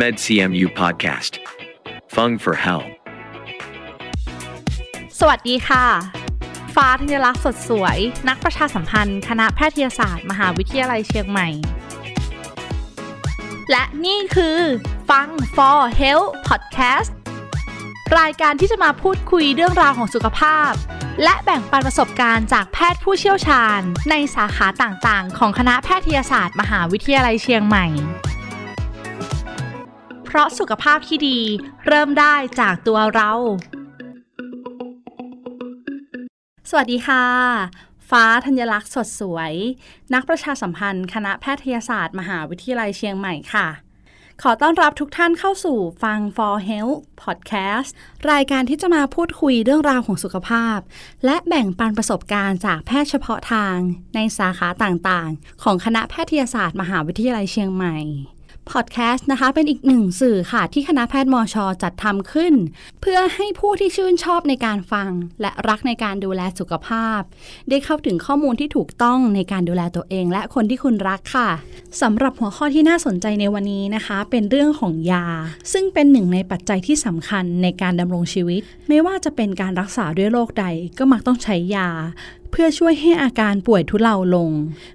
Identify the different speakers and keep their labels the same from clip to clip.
Speaker 1: MedCMU Podcast. Fung for Hell.
Speaker 2: สวัสดีค่ะ ฟ้าธัญลักษณ์สดสวย นักประชาสัมพันธ์ คณะแพทยศาสตร์ มหาวิทยาลัยเชียงใหม่ และนี่คือฟัง for health podcast รายการที่จะมาพูดคุยเรื่องราวของสุขภาพ และแบ่งปันประสบการณ์จากแพทย์ผู้เชี่ยวชาญ ในสาขาต่างๆ ของคณะแพทยศาสตร์มหาวิทยาลัยเชียงใหม่ เพราะสุขภาพที่ดีเริ่มได้จากตัวเรา สวัสดีค่ะฟ้าธัญลักษณ์สดสวย นักประชาสัมพันธ์ คณะแพทยศาสตร์ มหาวิทยาลัยเชียงใหม่ค่ะ ขอต้อนรับทุกท่านเข้าสู่ฟัง For Health Podcast รายการที่จะมาพูดคุยเรื่องราวของสุขภาพ และแบ่งปันประสบการณ์จากแพทย์เฉพาะทางในสาขาต่างๆ ของคณะแพทยศาสตร์มหาวิทยาลัยเชียงใหม่ พอดแคสต์นะคะ เป็นอีกหนึ่งสื่อค่ะ ที่คณะแพทย์มอชอจัดทำขึ้น เพื่อให้ผู้ที่ชื่นชอบในการฟัง และรักในการดูแลสุขภาพ ได้เข้าถึงข้อมูลที่ถูกต้องในการดูแลตัวเอง และคนที่คุณรักค่ะสำหรับหัวข้อที่น่าสนใจในวันนี้นะคะ เป็นเรื่องของยา ซึ่งเป็นหนึ่งในปัจจัยที่สำคัญในการดำรงชีวิต ไม่ว่าจะเป็นการรักษาด้วยโรคใดก็มักต้องใช้ยาเพื่อช่วยให้อาการป่วยทุเลาลง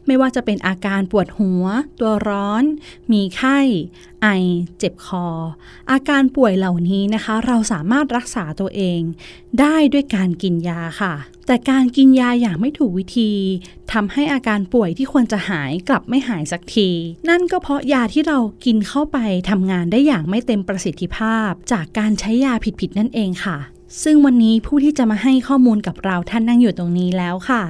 Speaker 2: ไม่ว่าจะเป็นอาการปวดหัว ตัวร้อน มีไข้ ไอ เจ็บคอ อาการป่วยเหล่านี้นะคะ เราสามารถรักษาตัวเอง ได้ด้วยการกินยาค่ะ แต่การกินยาอย่างไม่ถูกวิธีทำให้อาการป่วยที่ควรจะหายกลับไม่หายสักที นั่นก็เพราะยาที่เรากินเข้าไปทำงานได้อย่างไม่เต็มประสิทธิภาพ จากการใช้ยาผิดๆนั่นเองค่ะ ซึ่งวันนี้ผู้ที่จะมาให้ข้อมูลกับเราท่านนั่งอยู่ตรงนี้แล้วค่ะ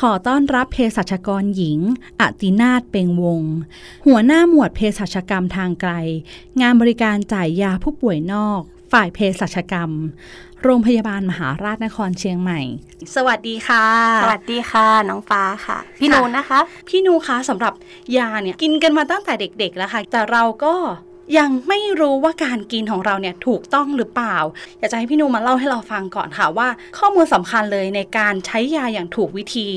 Speaker 2: ขอต้อนรับเภสัชกรหญิงอตินาถเปงวง หัวหน้าหมวดเภสัชกรรมทางไกล งานบริการจ่ายยาผู้ป่วยนอก ฝ่ายเภสัชกรรม โรงพยาบาลมหาราชนครเชียงใหม่ สวัสดีค่ะ
Speaker 3: สวัสดีค่ะ น้องฟ้าค่ะ พี่
Speaker 2: ค่ะ
Speaker 3: นูนนะคะ
Speaker 2: พี่นูคะสำหรับยาเนี่ยกินกันมาตั้งแต่เด็ก ๆ แล้วค่ะ แต่เราก็ ยังไม่รู้ว่าการกินของเราเนี่ยถูกต้องหรือเปล่า อยากจะให้พี่นูมาเล่าให้เราฟังก่อนค่ะว่า ข้อมูลสำคัญเลยในการใช้ยาอย่างถูกวิธี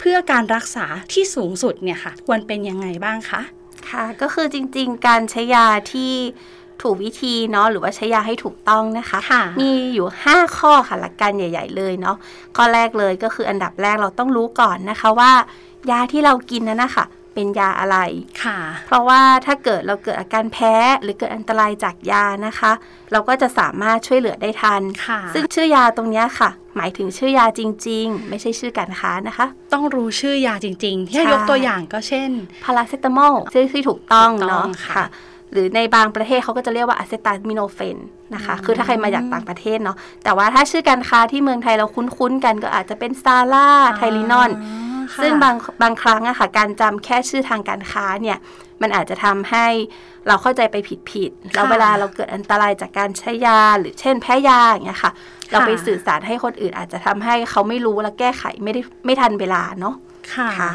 Speaker 2: เพื่อการรักษาที่สูงสุดเนี่ยค่ะ ควรเป็นยังไงบ้างคะ
Speaker 3: ค่ะ ก็คือจริงๆ การใช้ยาที่ถูกวิธีเนาะหรือว่าใช้ยาให้ถูกต้องนะคะ
Speaker 2: ค่ะ
Speaker 3: มีอยู่ 5 ข้อค่ะหลักการใหญ่ ๆ เลยเนาะข้อแรกเลยก็คืออันดับแรกเราต้องรู้ก่อนนะคะว่า ยาที่เรากินนั้นนะคะ เป็นยาอะไร
Speaker 2: ค่ะ
Speaker 3: เพราะว่าถ้าเกิดเราเกิดอาการแพ้หรือเกิดอันตรายจากยานะคะ เราก็จะสามารถช่วยเหลือได้ทัน
Speaker 2: ค่ะ
Speaker 3: ซึ่งชื่อยาตรงเนี้ยค่ะ หมายถึงชื่อยาจริง ๆ ไม่ใช่ชื่อการค้านะคะ
Speaker 2: ต้องรู้ชื่อยาจริงๆที่
Speaker 3: ใช่
Speaker 2: ยกตัวอย่างก็เช่น
Speaker 3: พาราเซตามอลชื่อที่ถูกต้อง
Speaker 2: ถูกต้อง
Speaker 3: เนาะ
Speaker 2: ค่ะ
Speaker 3: ค่ะหรือในบางประเทศเขาก็จะเรียกว่าอะเซตามิโนเฟนนะคะ คือถ้าใครมาจากต่างประเทศเนาะ แต่ว่าถ้าชื่อการค้าที่เมืองไทยเราคุ้นๆกันก็อาจจะเป็นซาร่าไทลินอน
Speaker 2: ค่ะ
Speaker 3: ซึ่งบางบางครั้งอะค่ะการจำแค่ชื่อทางการค้าเนี่ยมันอาจจะทำให้เราเข้าใจไปผิดๆแล้วเวลาเราเกิดอันตรายจากการใช้ยาหรือเช่นแพ้ยาอย่างเงี้ยค่ะ เราไปสื่อสารให้คนอื่นอาจจะทำให้เขาไม่รู้และแก้ไขไม่ได้ไม่ทันเวลาเนาะ
Speaker 2: ค่ะ
Speaker 3: ค่ะ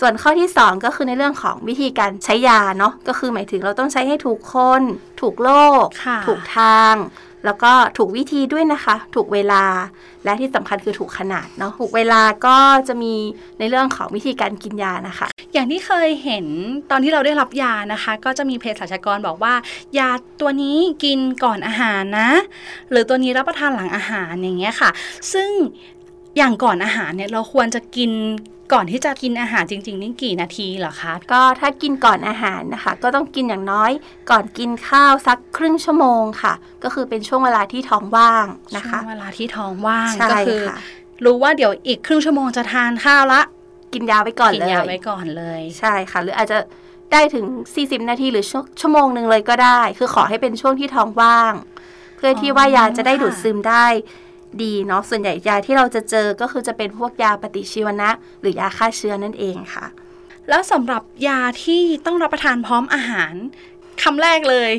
Speaker 3: ส่วนข้อที่ 2 ก็คือในเรื่องของวิธีการใช้ยาเนาะก็คือหมายถึงเราต้องใช้ให้ถูกคน ถูกโรค
Speaker 2: ค่ะ
Speaker 3: ถูกทาง แล้วก็ถูกวิธีด้วยนะคะ ถูกเวลาและที่สำคัญคือถูกขนาดเนาะถูกเวลาก็จะมีในเรื่องของวิธีการกินยานะคะ
Speaker 2: อย่างที่เคยเห็นตอนที่เราได้รับยานะคะ ก็จะมีเภสัชกรบอกว่า ยาตัวนี้กินก่อนอาหารนะ หรือตัวนี้รับประทานหลังอาหารอย่างเงี้ยค่ะ ซึ่งอย่างก่อนอาหารเนี่ยเราควรจะกิน ก่อนที่จะกินอาหารจริง ๆ นี่กี่นาทีเหรอคะ
Speaker 3: ก็ถ้ากินก่อนอาหารนะคะ ก็ต้องกินอย่างน้อย ก่อนกินข้าวสักครึ่งชั่วโมงค่ะ ก็คือเป็นช่วงเวลาที่ท้องว่างนะคะ
Speaker 2: ช่วงเวลาที่ท้องว่าง
Speaker 3: ใช่
Speaker 2: ก็คือ
Speaker 3: ค่ะ
Speaker 2: รู้ว่าเดี๋ยวอีกครึ่งชั่วโมงจะทานข้าวละ
Speaker 3: กินยาไว้ก่อน
Speaker 2: กิน
Speaker 3: เลย
Speaker 2: ยาไว้ก่อนเลย
Speaker 3: ใช่ค่ะ หรืออาจจะได้ถึง 40 นาทีหรือชั่วชั่วโมงหนึ่งเลยก็ได้ คือขอให้เป็นช่วงที่ท้องว่าง เพื่อที่ว่ายาจะได้ดูดซึมได้ ดีเนาะส่วนใหญ่ยาที่เราจะเจอก็คือจะเป็นพวกยาปฏิชีวนะ หรือยาฆ่าเชื้อนั่นเองค่ะ
Speaker 2: แล้วสำหรับยาที่ต้องรับประทานพร้อมอาหารคำแรกเลย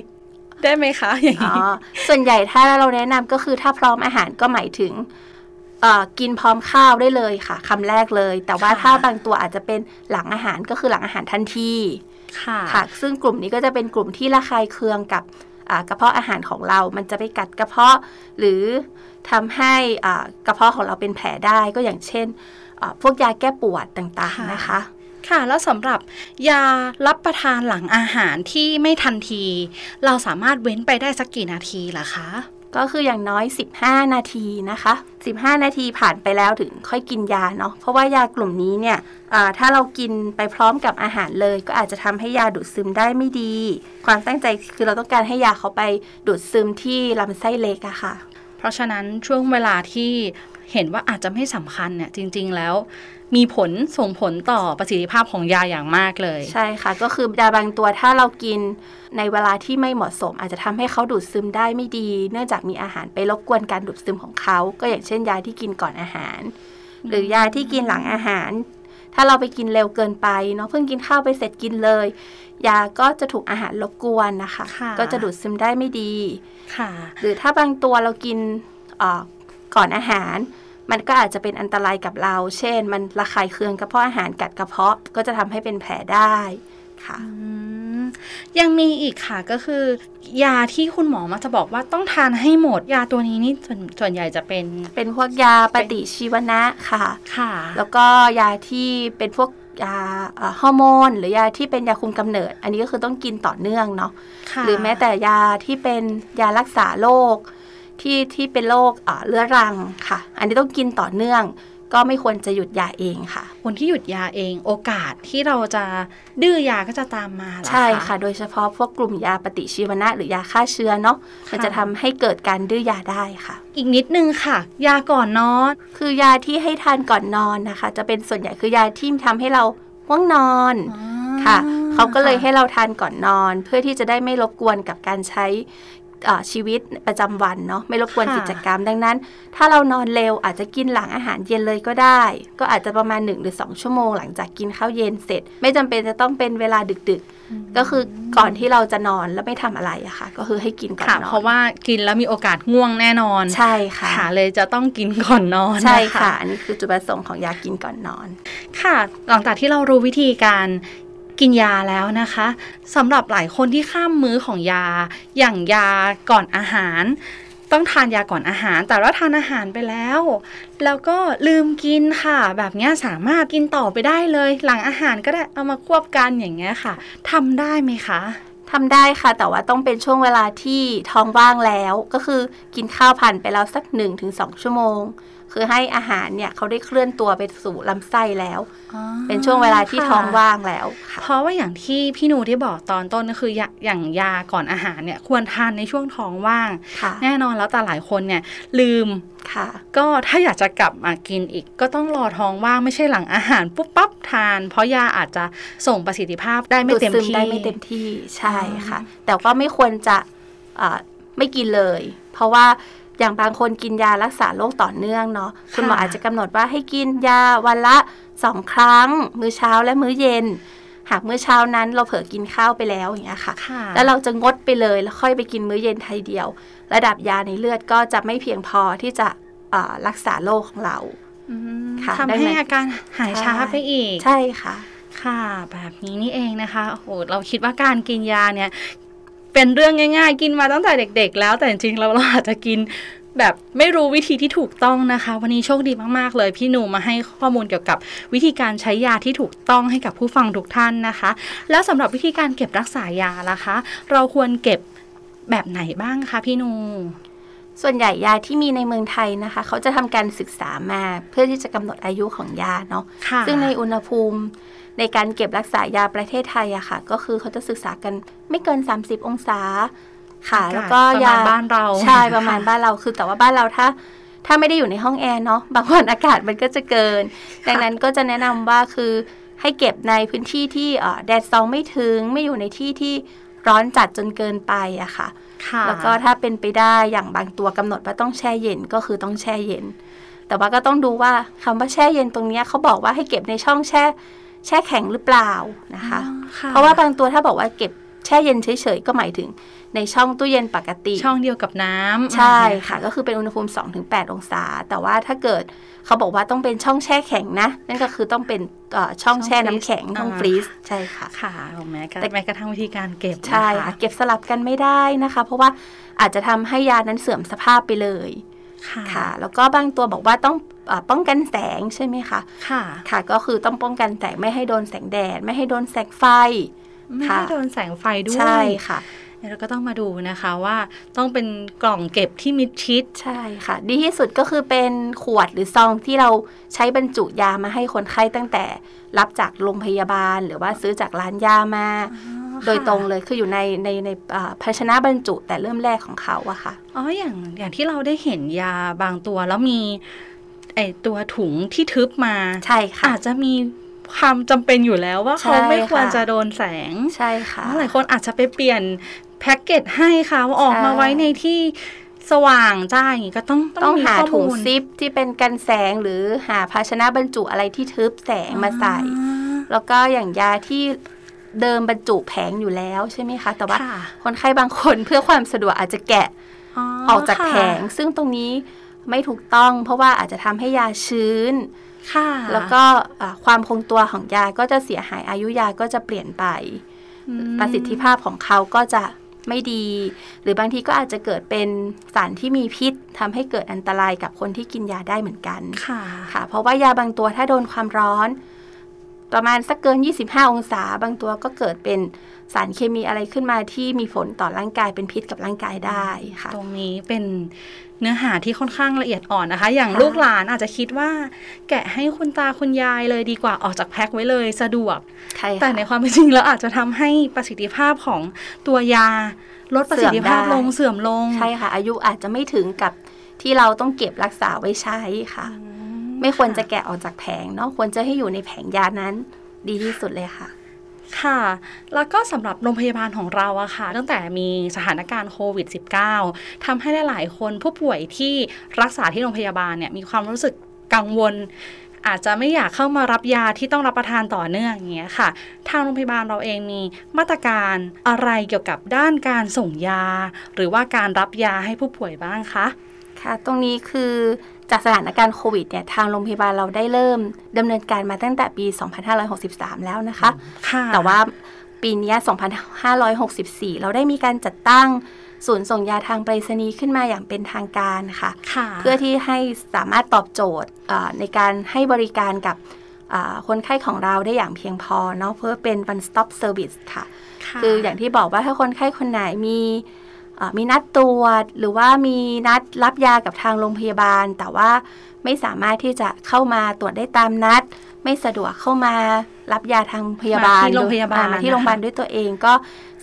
Speaker 2: ได้ไหมคะอย่าง
Speaker 3: อ๋อ
Speaker 2: นี้
Speaker 3: ส่วนใหญ่ถ้าเราแนะนำก็คือถ้าพร้อมอาหารก็หมายถึงเอ่อกินพร้อมข้าวได้เลยค่ะคำแรกเลย แต่ว่าถ้าบางตัวอาจจะเป็นหลังอาหารก็คือหลังอาหารทันที
Speaker 2: ค่ะ
Speaker 3: ค่ะซึ่งกลุ่มนี้ก็จะเป็นกลุ่มที่ระคายเคืองกับอ่า กระเพาะอาหารของเรา มันจะไปกัดกระเพาะหรือทำให้อ่ากระเพาะของเราเป็นแผลได้ก็อย่างเช่นอ่าพวกยาแก้ปวดต่างๆนะคะ
Speaker 2: ค่ะแล้วสำหรับยารับประทานหลังอาหารที่ไม่ทันที เราสามารถเว้นไปได้สักกี่นาทีล่ะคะ
Speaker 3: ก็คืออย่างน้อย 15 นาทีนะคะ 15 นาทีผ่านไปแล้วถึงค่อยกินยาเนาะ เพราะว่ายากลุ่มนี้เนี่ยถ้าเรากินไปพร้อมกับอาหารเลย ก็อาจจะทำให้ยาดูดซึมได้ไม่ดี ความตั้งใจคือเราต้องการให้ยาเขาไปดูดซึมที่ลำไส้เล็กอะค่ะ
Speaker 2: เพราะฉะนั้นช่วงเวลาที่ เห็นว่าอาจจะไม่สำคัญเนี่ยจริง ๆ แล้ว มีผลส่งผลต่อประสิทธิภาพของยาอย่างมากเลย
Speaker 3: ใช่ค่ะ ก็คือยาบางตัวถ้าเรากินในเวลาที่ไม่เหมาะสม อาจจะทำให้เขาดูดซึมได้ไม่ดี เนื่องจากมีอาหารไปรบกวนการดูดซึมของเขา ก็อย่างเช่นยาที่กินก่อนอาหาร หรือยาที่กินหลังอาหาร ถ้าเราไปกินเร็วเกินไปเนาะเพิ่งกินข้าวไปเสร็จกินเลยยาก็จะถูกอาหารรบกวนนะคะ
Speaker 2: ค่ะ
Speaker 3: ก็จะดูดซึมได้ไม่ดี
Speaker 2: ค่ะ
Speaker 3: หรือถ้าบางตัวเรากินเอ่อ ก่อนอาหาร มันก็อาจจะเป็นอันตรายกับเรา เช่น มันระคายเคืองกระเพาะอาหารกัดกระเพาะก็จะทำให้เป็นแผลได้ค่ะ
Speaker 2: อืมยังมีอีกค่ะก็คือ ยาที่คุณหมอมาจะบอกว่าต้องทานให้หมด ยาตัวนี้นี่ส่วนส่วนใหญ่จะเป็น
Speaker 3: เป็นพวกยาปฏิชีวนะค่ะ
Speaker 2: ค่ะ
Speaker 3: แล้วก็ยาที่เป็นพวกยาเอ่อฮอร์โมนหรือยาที่เป็นยาคุมกำเนิด อันนี้ก็คือต้องกินต่อเนื่องเนาะ
Speaker 2: ค่ะ
Speaker 3: หรือแม้แต่ยาที่เป็นยารักษาโรค ที่ที่เป็นโรคเอ่อเรื้อรังค่ะ อันนี้ต้องกินต่อเนื่อง ก็ไม่ควรจะหยุดยาเองค่ะ
Speaker 2: คนที่หยุดยาเองโอกาสที่เราจะดื้อยาก็จะตามมาเหรอ
Speaker 3: ใช่ค่ะ โดยเฉพาะพวกกลุ่มยาปฏิชีวนะ หรือยาฆ่าเชื้อเนาะมันจะทำให้เกิดการดื้อยาได้ค่ะ
Speaker 2: อีกนิดนึงค่ะ ยาก่อนนอน
Speaker 3: คือยาที่ให้ทานก่อนนอนนะคะ จะเป็นส่วนใหญ่คือยาที่ทำให้เราง่วงนอนค่ะเขาก็เลยให้เราทานก่อนนอน เพื่อที่จะได้ไม่รบกวนกับการใช้เอ่อ ชีวิตประจำวันเนาะไม่รบกวน
Speaker 2: ค่ะ
Speaker 3: กิจกรรม ดังนั้น ถ้าเรานอนเร็วอาจจะกินหลังอาหารเย็นเลยก็ได้ ก็อาจจะประมาณ 1 หรือ 2 ชั่วโมงหลังจากกินข้าวเย็นเสร็จ ไม่จำเป็นจะต้องเป็นเวลาดึกๆ ก็คือก่อนที่เราจะนอนแล้วไม่ทำอะไรอะค่ะ ก็คือให้กินก่อน
Speaker 2: ค่ะ
Speaker 3: นอน
Speaker 2: เพราะว่ากินแล้วมีโอกาสง่วงแน่นอน
Speaker 3: ใช่ค่ะ
Speaker 2: ค่ะเลยจะต้องกินก่อนนอน
Speaker 3: ใช่
Speaker 2: น
Speaker 3: ค่ะ อันนี้คือจุดประสงค์ของยากินก่อนนอน
Speaker 2: ค่ะ หลังจากที่เรารู้วิธีการ กินยาแล้วนะคะสำหรับหลายคนที่ข้ามมื้อของยา อย่างยาก่อนอาหาร ต้องทานยาก่อนอาหาร แต่ว่าทานอาหารไปแล้ว แล้วก็ลืมกินค่ะ แบบนี้สามารถกินต่อไปได้เลย หลังอาหารก็ได้เอามาควบกันอย่างเงี้ยค่ะทำได้ไหมคะ
Speaker 3: ทำได้ค่ะ แต่ว่าต้องเป็นช่วงเวลาที่ท้องว่างแล้ว ก็คือกินข้าวผ่านไปแล้วสัก1นถึงสชั่วโมง คือให้อาหารเนี่ยเขาได้เคลื่อนตัวไปสู่ลำไส้แล้ว เป็นช่วงเวลาที่ท้องว่างแล้วค่ะ
Speaker 2: เพราะว่าอย่างที่พี่หนูที่บอกตอนต้นก็คืออยาอย่างยาก่อนอาหารเนี่ยควรทานในช่วงท้องว่าง
Speaker 3: ค่ะ
Speaker 2: แน่นอนแล้วแต่หลายคนเนี่ยลืม
Speaker 3: ค่ะ
Speaker 2: ก็ถ้าอยากจะกลับมากินอีก ก็ต้องรอท้องว่างไม่ใช่หลังอาหารปุ๊บปั๊บทาน เพราะยาอาจจะส่งประสิทธิภาพได้ไม่เต็ม
Speaker 3: ดูดซึ
Speaker 2: ที่
Speaker 3: ได้ไม่เต็มที่ใช่
Speaker 2: อ๋อ
Speaker 3: ค่ะ แต่ก็ไม่ควรจะอ่าไม่กินเลย เพราะว่า อย่างบางคนกินยารักษาโรคต่อเนื่องเนาะคุณหมออาจจะกำหนดว่าให้กินยาวันละสองครั้ง มื้อเช้าและมื้อเย็น หากมื้อเช้านั้นเราเผลอกินข้าวไปแล้วอย่างเงี้ยค่ะ
Speaker 2: ค่ะ
Speaker 3: แล้วเราจะงดไปเลยแล้วค่อยไปกินมื้อเย็นทีเดียว ระดับยาในเลือดก็จะไม่เพียงพอที่จะอ่ารักษาโรคของเรา
Speaker 2: อืม
Speaker 3: ค่ะ
Speaker 2: ทำ
Speaker 3: ดัง
Speaker 2: ให้
Speaker 3: นั้น
Speaker 2: อาการหายช้าไปอีก
Speaker 3: ใช่ค่ะ
Speaker 2: ค่ะ แบบนี้นี่เองนะคะโอ้โหเราคิดว่าการกินยาเนี่ย เป็นเรื่องง่าย ๆ กินมาตั้งแต่เด็ก ๆ แล้วแต่จริงๆเราเราอาจจะกินแบบไม่รู้วิธีที่ถูกต้องนะคะ วันนี้โชคดีมากๆ เลยพี่หนูมาให้ข้อมูลเกี่ยวกับวิธีการใช้ยาที่ถูกต้องให้กับผู้ฟังทุกท่านนะคะ แล้วสำหรับวิธีการเก็บรักษายาล่ะคะ เราควรเก็บแบบไหนบ้างคะพี่หนู
Speaker 3: ส่วนใหญ่ยาที่มีในเมืองไทยนะคะ เขาจะทำการศึกษามาเพื่อที่จะกำหนดอายุของยาเนาะ
Speaker 2: ค่ะ
Speaker 3: ซึ่งในอุณหภูมิในการเก็บรักษายาประเทศไทยอะค่ะ ก็คือเขาจะศึกษากันไม่เกิน 30 องศาค่ะ แล้วก็
Speaker 2: ประ
Speaker 3: ยา
Speaker 2: มาณบ้านเรา
Speaker 3: ใช่ประมาณ
Speaker 2: ค่ะ
Speaker 3: บ้านเราคือแต่ว่าบ้านเราถ้า ถ้าไม่ได้อยู่ในห้องแอร์เนาะบางวันอากาศมันก็จะเกิน ดังนั้นก็จะแนะนำว่าคือให้เก็บในพื้นที่ที่เอ่อแดดส่องไม่ถึงไม่อยู่ในที่ที่ ร้อนจัดจนเกินไปอะค่ะ
Speaker 2: ค่ะ
Speaker 3: แล้วก็ถ้าเป็นไปได้อย่างบางตัวกำหนดว่าต้องแช่เย็นก็คือต้องแช่เย็น แต่ว่าก็ต้องดูว่าคำว่าแช่เย็นตรงเนี้ยเขาบอกว่าให้เก็บในช่องแช่แช่แข็งหรือเปล่านะคะ
Speaker 2: อ๋อค่
Speaker 3: เพราะว่าบางตัวถ้าบอกว่าเก็บ แช่เย็นเฉยๆก็หมายถึง ในช่องตู้เย็นปกติ
Speaker 2: ช่องเดียวกับน้ำ
Speaker 3: ใช่ค่ะ ก็คือเป็นอุณหภูมิ 2-8 องศา แต่ว่าถ้าเกิดเขาบอกว่าต้องเป็นช่องแช่แข็งนะ นั่นก็คือต้องเป็นเอ่อช่องแช่น้ำแข็งช่องฟรีซใช่ค่ะ
Speaker 2: ค่ะแม้กระ
Speaker 3: แต่
Speaker 2: แม้กระทั่งวิธีการเก็บ
Speaker 3: ใช่
Speaker 2: น
Speaker 3: ค่ะเก็บสลับกันไม่ได้นะคะ เพราะว่าอาจจะทำให้ยานั้นเสื่อมสภาพไปเลย
Speaker 2: ค่ะ
Speaker 3: ค่ะแล้วก็บางตัวบอกว่าต้องอ่าป้องกันแสงใช่ไหมคะ
Speaker 2: ค่ะ
Speaker 3: ค่ะ ก็คือต้องป้องกันแสงไม่ให้โดนแสงแดด ไม่ให้โดนแสงไฟ
Speaker 2: ไม่
Speaker 3: ค่ะ
Speaker 2: ให้โดนแสงไฟด้วย
Speaker 3: ใช่ค่ะ
Speaker 2: เราก็ต้องมาดูนะคะว่าต้องเป็นกล่องเก็บที่มิดชิด
Speaker 3: ใช่ค่ะ ดีที่สุดก็คือเป็นขวดหรือซองที่เราใช้บรรจุยามาให้คนไข้ตั้งแต่รับจากโรงพยาบาล หรือว่าซื้อจากร้านยามา โดยตรงเลยคืออยู่ในในในอ่าภาชนะบรรจุแต่เริ่มแรกของเขาอะค่ะ
Speaker 2: อ๋ออย่างอย่างที่เราได้เห็นยาบางตัวแล้วมีไอตัวถุงที่ทึบมา
Speaker 3: ใช่ค่ะ
Speaker 2: อาจจะมี ความจำเป็นอยู่แล้วว่าเขา
Speaker 3: ใช่
Speaker 2: ไม่ควร
Speaker 3: ค่ะ
Speaker 2: จะโดนแสง
Speaker 3: ใช่ค่ะ
Speaker 2: หลายคนอาจจะไปเปลี่ยนแพ็กเกจให้ค่ะว่าออกมา
Speaker 3: ใช่
Speaker 2: ไว้ในที่สว่างจ้าอย่างนี้ก็ต้อง
Speaker 3: ต้อง
Speaker 2: มี
Speaker 3: หา
Speaker 2: ข้อ
Speaker 3: ถุง
Speaker 2: มูล
Speaker 3: ซิปที่เป็นกันแสงหรือหาภาชนะบรรจุอะไรที่ทึบแสงมาใส่
Speaker 2: อ่า
Speaker 3: แล้วก็อย่างยาที่เดิมบรรจุแผงอยู่แล้วใช่ไหมคะ แต่ว่า
Speaker 2: ค่ะ
Speaker 3: คนไข้บางคนเพื่อความสะดวกอาจจะแกะออกจากแผง ซึ่งตรงนี้ไม่ถูกต้อง เพราะว่าอาจจะทำให้ยาชื้น
Speaker 2: ค่ะ
Speaker 3: แล้วก็อ่าความคงตัวของยาก็จะเสียหายอายุยาก็จะเปลี่ยนไป
Speaker 2: อืม
Speaker 3: ประสิทธิภาพของเขาก็จะไม่ดี หรือบางทีก็อาจจะเกิดเป็นสารที่มีพิษทำให้เกิดอันตรายกับคนที่กินยาได้เหมือนกัน
Speaker 2: ค่ะ
Speaker 3: ค่ะ เพราะว่ายาบางตัวถ้าโดนความร้อน ประมาณสักเกิน 25 องศา บางตัวก็เกิดเป็นสารเคมีอะไรขึ้นมาที่มีผลต่อร่างกายเป็นพิษกับร่างกายได้ค่ะ
Speaker 2: ตรงนี้เป็นเนื้อหาที่ค่อนข้างละเอียดอ่อนนะคะ อย่าง
Speaker 3: ค่ะ
Speaker 2: ลูกหลานอาจจะคิดว่า แกะให้คุณตาคุณยายเลยดีกว่าออกจากแพ็คไว้เลยสะดวก
Speaker 3: ใช่ค่ะ
Speaker 2: แต่ในความเป็นจริงแล้วอาจจะทำให้ประสิทธิภาพของตัวยา ลดประสิทธิภาพ
Speaker 3: เสื่อมได้
Speaker 2: ลงเสื่อมลง
Speaker 3: ใช่ค่ะ อายุอาจจะไม่ถึงกับที่เราต้องเก็บรักษาไว้ใช้ค่ะ ไม่ควรจะแกะออกจากแผงเนาะควรจะให้อยู่ในแผงยานั้นดีที่สุดเลยค่ะ
Speaker 2: ค่ะ แล้วก็สำหรับโรงพยาบาลของเราอะค่ะ ตั้งแต่มีสถานการณ์โควิด -19 ทำให้หลายๆคนผู้ป่วยที่รักษาที่โรงพยาบาลเนี่ยมีความรู้สึกกังวล อาจจะไม่อยากเข้ามารับยาที่ต้องรับประทานต่อเนื่องอย่างเงี้ยค่ะ ทางโรงพยาบาลเราเองมีมาตรการอะไรเกี่ยวกับด้านการส่งยา หรือว่าการรับยาให้ผู้ป่วยบ้างคะ
Speaker 3: ค่ะ ตรงนี้คือ จากสถานการณ์โควิดเนี่ยทางโรงพยาบาลเราได้เริ่มดำเนินการมาตั้งแต่ปี 2563 แล้วนะคะ
Speaker 2: ค่ะ
Speaker 3: แต่ว่าปีเนี้ย2564 เราได้มีการจัดตั้งศูนย์ส่งยาทางไปรษณีย์ขึ้นมาอย่างเป็นทางการค่ะ
Speaker 2: ค่ะ
Speaker 3: เพื่อที่ให้สามารถตอบโจทย์เอ่อในการให้บริการกับอ่าคนไข้ของเราได้อย่างเพียงพอเนาะเพื่อเป็น one stop service ค่ะ
Speaker 2: ค่ะ
Speaker 3: คืออย่างที่บอกว่าถ้าคนไข้คนไหนมีเอ่อ มีนัดตรวจหรือว่ามีนัดรับยากับทางโรงพยาบาล แต่ว่าไม่สามารถที่จะเข้ามาตรวจได้ตามนัด ไม่สะดวกเข้ามารับยาทางพยาบาล
Speaker 2: มาที่โรงพยาบาล
Speaker 3: อ่มาที่โรงพยาบาลด้วยตัวเองก็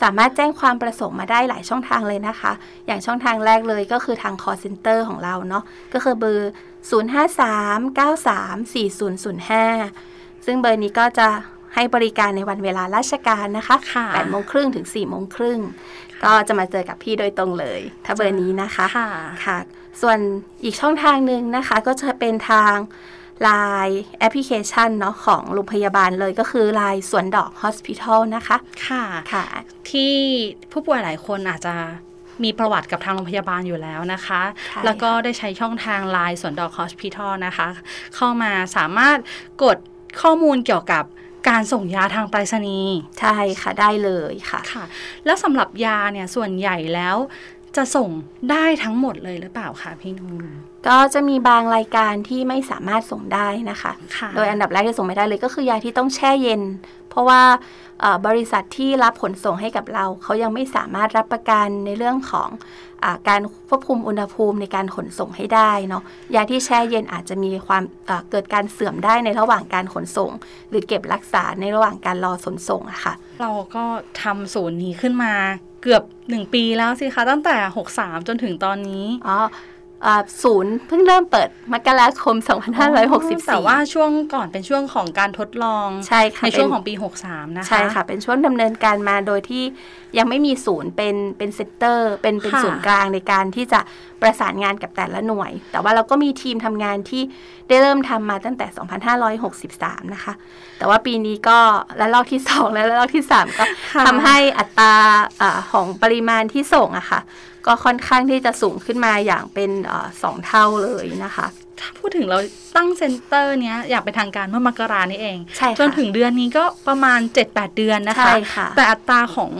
Speaker 3: สามารถแจ้งความประสงค์มาได้หลายช่องทางเลยนะคะ อย่างช่องทางแรกเลยก็คือทาง call center ของเราเนาะก็คือเบอร์ 053934005 ซึ่งเบอร์นี้ก็จะ ให้บริการในวันเวลาราชการนะคะ
Speaker 2: ค่ะ
Speaker 3: 8โมงครึ่งถึง4โมงครึ่งก็จะมาเจอกับพี่โดยตรงเลย ถ้าเบอร์นี้นะคะ
Speaker 2: ค่ะ
Speaker 3: ค่ะส่วนอีกช่องทางหนึ่งนะคะก็จะเป็นทาง Line แอปพลิเคชันเนาะของโรงพยาบาลเลยก็คือ Line สวนดอก Hospital นะคะ
Speaker 2: ค่ะ
Speaker 3: ค่ะ
Speaker 2: ที่ผู้ป่วยหลายคนอาจจะมีประวัติกับทางโรงพยาบาลอยู่แล้วนะคะ
Speaker 3: ใช่
Speaker 2: แล้วก็ได้ใช้ช่องทาง Line สวนดอก Hospital นะคะ เข้ามาสามารถกดข้อมูลเกี่ยวกับ การส่งยาทางไปรษณีย์
Speaker 3: ใช่ค่ะได้เลยค่ะ
Speaker 2: ค่ะ แล้วสำหรับยาเนี่ยส่วนใหญ่แล้ว จะส่งได้ทั้งหมดเลยหรือเปล่าคะพี่นุ่น
Speaker 3: ก็จะมีบางรายการที่ไม่สามารถส่งได้นะคะ
Speaker 2: ค่ะ
Speaker 3: โดยอันดับแรกที่ส่งไม่ได้เลยก็คือยาที่ต้องแช่เย็น เพราะว่าเอ่อบริษัทที่รับขนส่งให้กับเราเขายังไม่สามารถรับประกันในเรื่องของอาการควบคุมอุณหภูมิในการขนส่งให้ได้เนาะยาที่แช่เย็นอาจจะมีความเอ่อเกิดการเสื่อมได้ในระหว่างการขนส่ง หรือเก็บรักษาในระหว่างการรอขนส่งอะค่ะ
Speaker 2: เราก็ทำศูนย์นี้ขึ้นมา เกือบหนึ่งปีแล้วสิคะตั้งแต่ 63 จนถึงตอนนี้
Speaker 3: อ๋อ ศูนย์เพิ่งเริ่มเปิดมกราคม 2564
Speaker 2: แต่ว่าช่วงก่อนเป็นช่วงของการทดลอง
Speaker 3: ใช่ค่ะ
Speaker 2: ในช่วง
Speaker 3: เป็น
Speaker 2: ของปี 63 นะคะ
Speaker 3: ใช่ค่ะ เป็นช่วงดำเนินการมาโดยที่ยังไม่มีศูนย์เป็นเป็นเซ็นเตอร์ เป็นเป็น
Speaker 2: ค่ะ
Speaker 3: ศูนย์กลางในการที่จะประสานงานกับแต่ละหน่วย แต่ว่าเราก็มีทีมทำงานที่ได้เริ่มทำมาตั้งแต่ 2563 นะคะ แต่ว่าปีนี้ก็และลอกที่ 2 และลอกที่ 3 ก็
Speaker 2: ค่ะ
Speaker 3: ทำให้อัตราอาของปริมาณที่ส่งอะค่ะ ก็ค่อนข้างที่จะสูงขึ้นมาอย่างเป็นสองเท่าเลยนะคะ
Speaker 2: ถ้าพูดถึงเราตั้งเซ็นเตอร์เนี้ยอยากเป็นทางการเมื่อมกรานี่เอง
Speaker 3: ใช่ค่ะ
Speaker 2: จนถึงเดือนนี้ก็ประมาณ 7-8 เดือนนะคะ
Speaker 3: ใช่ค่ะ
Speaker 2: แต่อัตราของ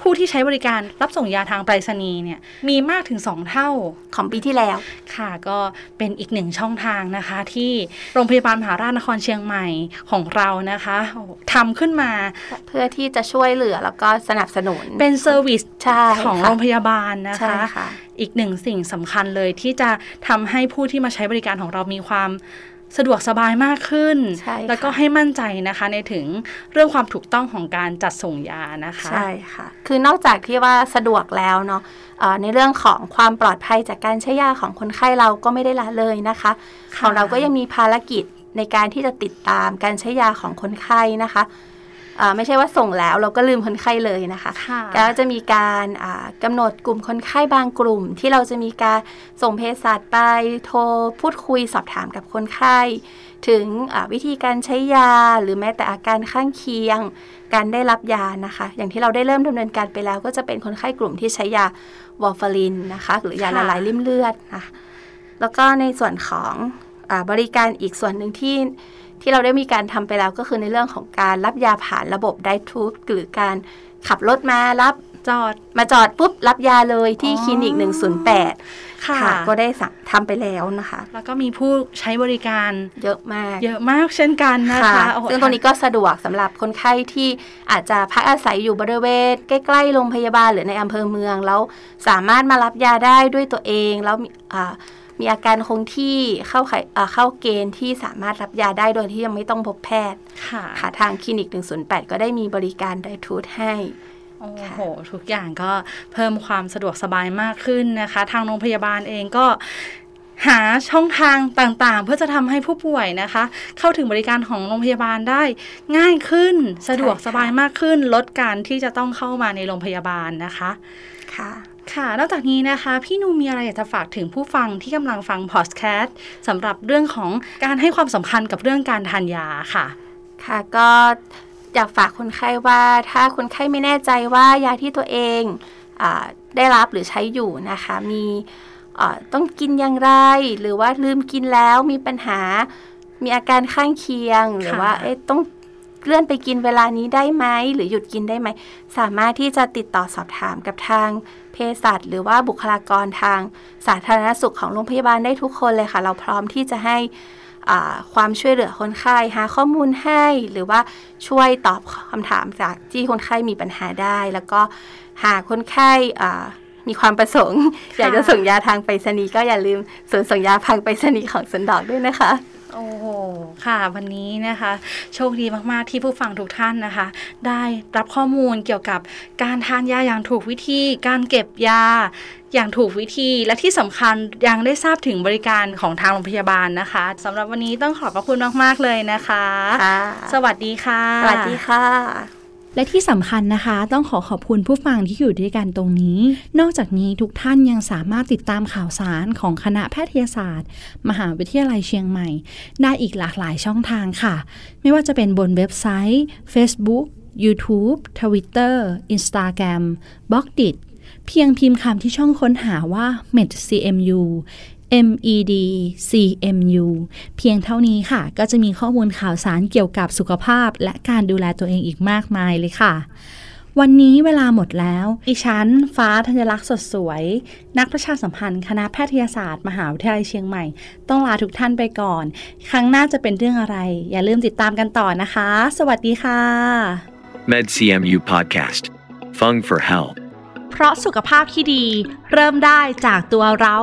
Speaker 2: ผู้ที่ใช้บริการรับส่งยาทางไปรษณีย์เนี่ยมีมากถึง 2 เท่า
Speaker 3: ของปีที่แล้ว
Speaker 2: ค่ะก็เป็นอีกหนึ่งช่องทางนะคะ ที่โรงพยาบาลมหาราชนครเชียงใหม่ของเรานะคะโอ้โหทำขึ้นมา
Speaker 3: เพื่อที่จะช่วยเหลือแล้วก็สนับสนุน
Speaker 2: เป็นเซอร์วิส
Speaker 3: ใช่
Speaker 2: ของ
Speaker 3: ค่ะ
Speaker 2: โรงพยาบาลนะ
Speaker 3: ใช่
Speaker 2: คะ
Speaker 3: ค่ะ
Speaker 2: อีกหนึ่งสิ่งสำคัญเลยที่จะทำให้ผู้ที่มาใช้บริการของเรามีความสะดวกสบายมากขึ้น
Speaker 3: ใช่ค่ะ
Speaker 2: แล้วก็ให้มั่นใจนะคะในถึงเรื่องความถูกต้องของการจัดส่งยานะคะ
Speaker 3: ใช่ค่ะ คือนอกจากที่ว่าสะดวกแล้วเนาะเอ่อในเรื่องของความปลอดภัยจากการใช้ยาของคนไข้เราก็ไม่ได้ละเลยนะคะ
Speaker 2: ค่ะ
Speaker 3: ของเราก็ยังมีภารกิจในการที่จะติดตามการใช้ยาของคนไข้นะคะเอ่อ ไม่ใช่ว่าส่งแล้วเราก็ลืมคนไข้เลยนะคะ
Speaker 2: ค่ะ
Speaker 3: ก็จะมีการอ่ากำหนดกลุ่มคนไข้บางกลุ่ม ที่เราจะมีการส่งเภสัชไปโทรพูดคุยสอบถามกับคนไข้ ถึงอ่าวิธีการใช้ยาหรือแม้แต่อาการข้างเคียง การได้รับยานะคะ อย่างที่เราได้เริ่มดำเนินการไปแล้ว ก็จะเป็นคนไข้กลุ่มที่ใช้ยาวอร์ฟารินนะคะหรือยา
Speaker 2: ค่ะ
Speaker 3: ละลายริ่มเลือดนะคะแล้วก็ในส่วนของอาบริการอีกส่วนหนึ่งที่ ที่เราได้มีการทำไปแล้วก็คือในเรื่องของการรับยาผ่านระบบไดทูบหรือการขับรถมารับ
Speaker 2: จอด
Speaker 3: มาจอดปุ๊บรับยาเลยที่
Speaker 2: อ๋อ
Speaker 3: คลินิก 108
Speaker 2: ค่ะ
Speaker 3: ค่ะ ก็ได้สั่งทำไปแล้วนะคะ
Speaker 2: แล้วก็มีผู้ใช้บริการ
Speaker 3: เยอะมาก
Speaker 2: เยอะมากเช่นกันนะคะโอ้โห
Speaker 3: ซึ่งตรงนี้ก็สะดวกสำหรับคนไข้ที่อาจจะพักอาศัยอยู่บริเวณใกล้ๆโรงพยาบาลหรือในอำเภอเมือง แล้วสามารถมารับยาได้ด้วยตัวเองแล้ว มีอ่ามีอาการคงที่เข้าไขอ่าเข้าเกณฑ์ที่สามารถรับยาได้โดยที่ยังไม่ต้องพบแพทย์
Speaker 2: ค่ะ
Speaker 3: ค่ะทางคลินิก 108 ก็ได้มีบริการไดทูตให้
Speaker 2: โอ้โห ทุกอย่างก็เพิ่มความสะดวกสบายมากขึ้นนะคะ ทางโรงพยาบาลเองก็หาช่องทางต่างๆ เพื่อจะทำให้ผู้ป่วยนะคะ เข้าถึงบริการของโรงพยาบาลได้ง่ายขึ้น สะดวก
Speaker 3: ใช่ค่ะ
Speaker 2: สบายมากขึ้น ลดการที่จะต้องเข้ามาในโรงพยาบาลนะคะ
Speaker 3: ค่ะ
Speaker 2: ค่ะ นอกจากนี้นะคะ พี่นูมีอะไรอยากจะฝากถึงผู้ฟังที่กำลังฟังพอดแคสต์สำหรับเรื่องของการให้ความสำคัญกับเรื่องการทานยาค่ะ
Speaker 3: ค่ะก็อยากฝากคนไข้ว่าถ้าคนไข้ไม่แน่ใจว่ายาที่ตัวเองอาได้รับหรือใช้อยู่นะคะ มีอ่าต้องกินอย่างไร หรือว่าลืมกินแล้วมีปัญหา มีอาการข้างเคียงหรือว่าเอ๊ะต้อง เลื่อนไปกินเวลานี้ได้ไหมหรือหยุดกินได้ไหม สามารถที่จะติดต่อสอบถามกับทางเภสัชหรือว่าบุคลากรทางสาธารณสุขของโรงพยาบาลได้ทุกคนเลยค่ะ เราพร้อมที่จะให้ความช่วยเหลือคนไข้หาข้อมูลให้ หรือว่าช่วยตอบคำถามจากที่คนไข้มีปัญหาได้ แล้วก็หากคนไข้มีความประสงค์ อยากจะส่งยาทางไปรษณีย์ก็อย่าลืมส่วนส่งยาทางไปรษณีย์ของสันดอกด้วยนะคะ
Speaker 2: โอ้โห ค่ะ วันนี้นะคะ โชคดีมากๆที่ผู้ฟังทุกท่านนะคะ ได้รับข้อมูลเกี่ยวกับการทานยาอย่างถูกวิธี การเก็บยาอย่างถูกวิธี และที่สำคัญยังได้ทราบถึงบริการของทางโรงพยาบาลนะคะสำหรับวันนี้ต้องขอบพระคุณมากๆเลยนะคะ
Speaker 3: ค่ะ
Speaker 2: สวัสดีค่ะ
Speaker 3: สวัสดีค่ะ
Speaker 2: และที่สำคัญนะคะ ต้องขอขอบคุณผู้ฟังที่อยู่ด้วยกันตรงนี้ นอกจากนี้ทุกท่านยังสามารถติดตามข่าวสารของคณะแพทยศาสตร์ มหาวิทยาลัยเชียงใหม่ ได้อีกหลากหลายช่องทางค่ะ ไม่ว่าจะเป็นบนเว็บไซต์ Facebook YouTube Twitter Instagram b l o g d i t เพียงพิมพ์คำที่ช่องค้นหาว่า medcmu med cmu เพียงเท่านี้ค่ะ ก็จะมีข้อมูลข่าวสารเกี่ยวกับสุขภาพ และการดูแลตัวเองอีกมากมายเลยค่ะวันนี้เวลาหมดแล้วดิฉัน ฟ้าธัญลักษณ์สดสวย นักประชาสัมพันธ์ คณะแพทยศาสตร์ มหาวิทยาลัยเชียงใหม่ ต้องลาทุกท่านไปก่อน ครั้งหน้าจะเป็นเรื่องอะไร อย่าลืมติดตามกันต่อนะคะ สวัสดีค่ะ
Speaker 1: MedCMU Podcast. Fung for Health.
Speaker 2: เพราะสุขภาพที่ดี เริ่มได้จากตัวเรา